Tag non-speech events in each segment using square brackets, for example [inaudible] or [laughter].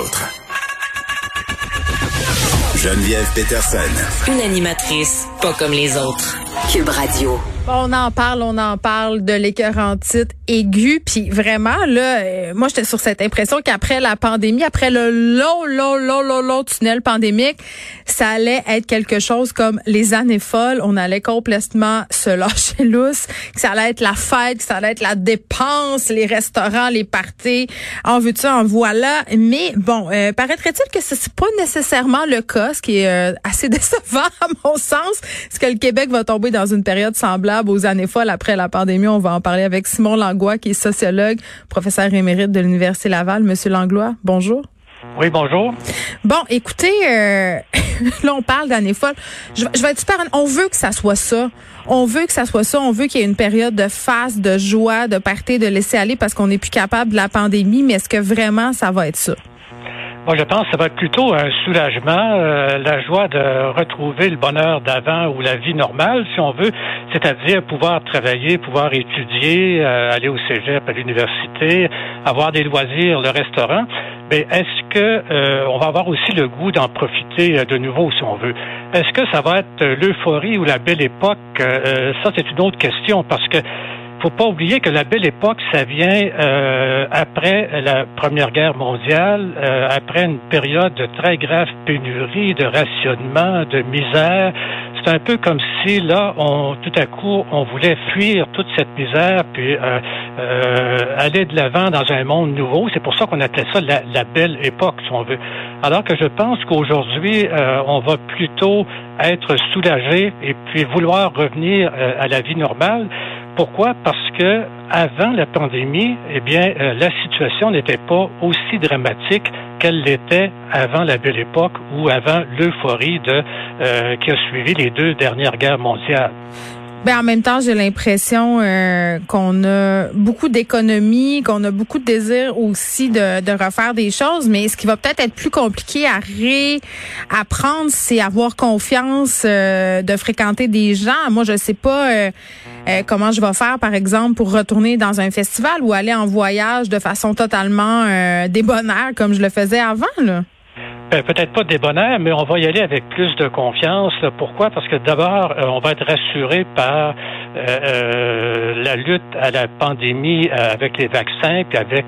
Autres. Geneviève Peterson. Une animatrice pas comme les autres. Cube Radio. On en parle, on en parle de l'écœurantite aiguë. Puis vraiment, là, euh, moi, j'étais sur cette impression qu'après la pandémie, après le long, long, long, long, long tunnel pandémique, ça allait être quelque chose comme les années folles. On allait complètement se [laughs] lâcher lousse, que ça allait être la fête, que ça allait être la dépense, les restaurants, les parties, en veux ça, en voilà. Mais bon, euh, paraîtrait-il que ce n'est pas nécessairement le cas, ce qui est euh, assez [laughs] décevant à mon sens. Est-ce que le Québec va tomber dans une période semblable aux années folles après la pandémie? On va en parler avec Simon Langlois, qui est sociologue, professeur émérite de l'Université Laval. Monsieur Langlois, bonjour. Oui, bonjour. Bon, écoutez, euh, [laughs] là, on parle d'années folles. Je, vais être super... On veut que ça soit ça. On veut que ça soit ça. On veut qu'il y ait une période de face, de joie, de partir, de laisser aller parce qu'on n'est plus capable de la pandémie. Mais est-ce que vraiment ça va être ça? Moi, je pense que ça va être plutôt un soulagement, euh, la joie de retrouver le bonheur d'avant ou la vie normale, si on veut, c'est-à-dire pouvoir travailler, pouvoir étudier, euh, aller au cégep, à l'université, avoir des loisirs, le restaurant. Mais est-ce que euh, on va avoir aussi le goût d'en profiter de nouveau, si on veut? Est-ce que ça va être l'euphorie ou la belle époque? Ça, c'est une autre question parce que faut pas oublier que la belle époque, ça vient euh, après la Première Guerre mondiale, euh, après une période de très grave pénurie, de rationnement, de misère. C'est un peu comme si là, tout à coup, on voulait fuir toute cette misère, puis euh aller de l'avant dans un monde nouveau. C'est pour ça qu'on appelait ça la, la, belle époque, si on veut. Alors que je pense qu'aujourd'hui, on va plutôt être soulagé et puis vouloir revenir à la vie normale. Pourquoi? Parce que avant la pandémie, eh bien, euh, la situation n'était pas aussi dramatique qu'elle l'était avant la belle époque ou avant l'euphorie euh, qui a suivi les deux dernières guerres mondiales. Ben en même temps, j'ai l'impression euh, qu'on a beaucoup d'économies, qu'on a beaucoup de désir aussi de, de, refaire des choses, mais ce qui va peut-être être plus compliqué à réapprendre, c'est avoir confiance euh, de fréquenter des gens. Moi, je sais pas euh, comment je vais faire, par exemple, pour retourner dans un festival ou aller en voyage de façon totalement débonnaire comme je le faisais avant. Là. Ben, peut-être pas débonnaire, mais on va y aller avec plus de confiance. Pourquoi? Parce que d'abord, euh, on va être rassuré par euh, euh, la lutte à la pandémie avec les vaccins, puis avec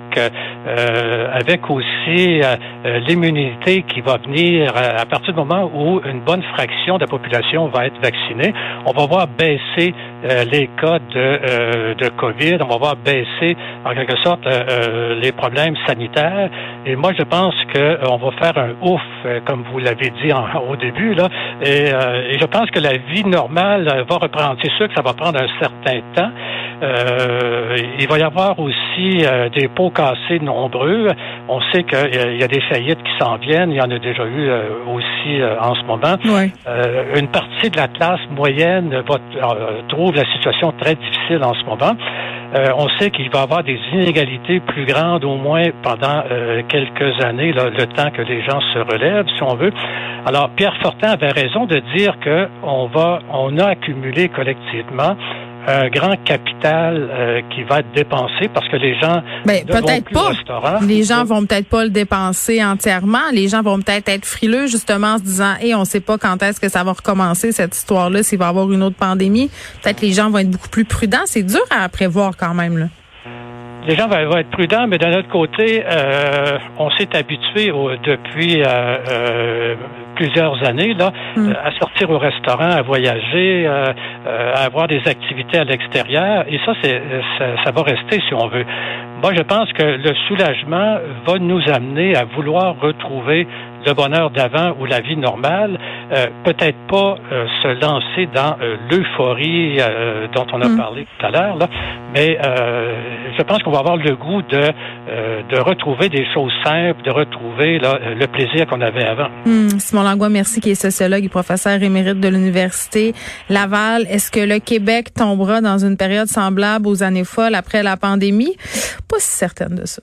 avec aussi l'immunité qui va venir à partir du moment où une bonne fraction de la population va être vaccinée. On va voir baisser les cas de, COVID, on va voir baisser en quelque sorte les problèmes sanitaires. Et moi, je pense qu'on va faire un euh, comme vous l'avez dit [laughs] au début, là. Euh, et, je pense que la vie normale euh, va reprendre. C'est sûr que ça va prendre un certain temps. Il va y avoir aussi des pots cassés nombreux. On sait qu'il y a des faillites qui s'en viennent. Il y en a déjà eu aussi en ce moment. une partie de la classe moyenne va, trouve la situation très difficile en ce moment. on sait qu'il va y avoir des inégalités plus grandes au moins pendant quelques années, le temps que les gens se relève, si on veut. Alors, Pierre Fortin avait raison de dire que on va, on a accumulé collectivement un grand capital euh, qui va être dépensé parce que les gens ben, peut-être pas. Les gens vont peut-être pas le dépenser entièrement. Les gens vont peut-être être frileux justement en se disant "Et on sait pas quand est-ce que ça va recommencer cette histoire-là s'il va y avoir une autre pandémie." Peut-être les gens vont être beaucoup plus prudents, c'est dur à prévoir quand même là les gens vont, être prudents, mais d'un autre côté, euh, on s'est habitué depuis euh, euh, plusieurs années là mm. à au restaurant, à voyager, à avoir des activités à l'extérieur, et ça, c'est ça, ça, va rester si on veut. Moi, je pense que le soulagement va nous amener à vouloir retrouver le bonheur d'avant ou la vie normale, peut-être pas se lancer dans l'euphorie dont on a mm. parlé tout à l'heure, mais je pense qu'on va avoir le goût de, de retrouver des choses simples, de retrouver là, le plaisir qu'on avait avant. Mm. Simon Langlois, merci, qui est sociologue et professeur émérite de l'Université Laval. Est-ce que le Québec tombera dans une période semblable aux années folles après la pandémie? Pas si certaine de ça.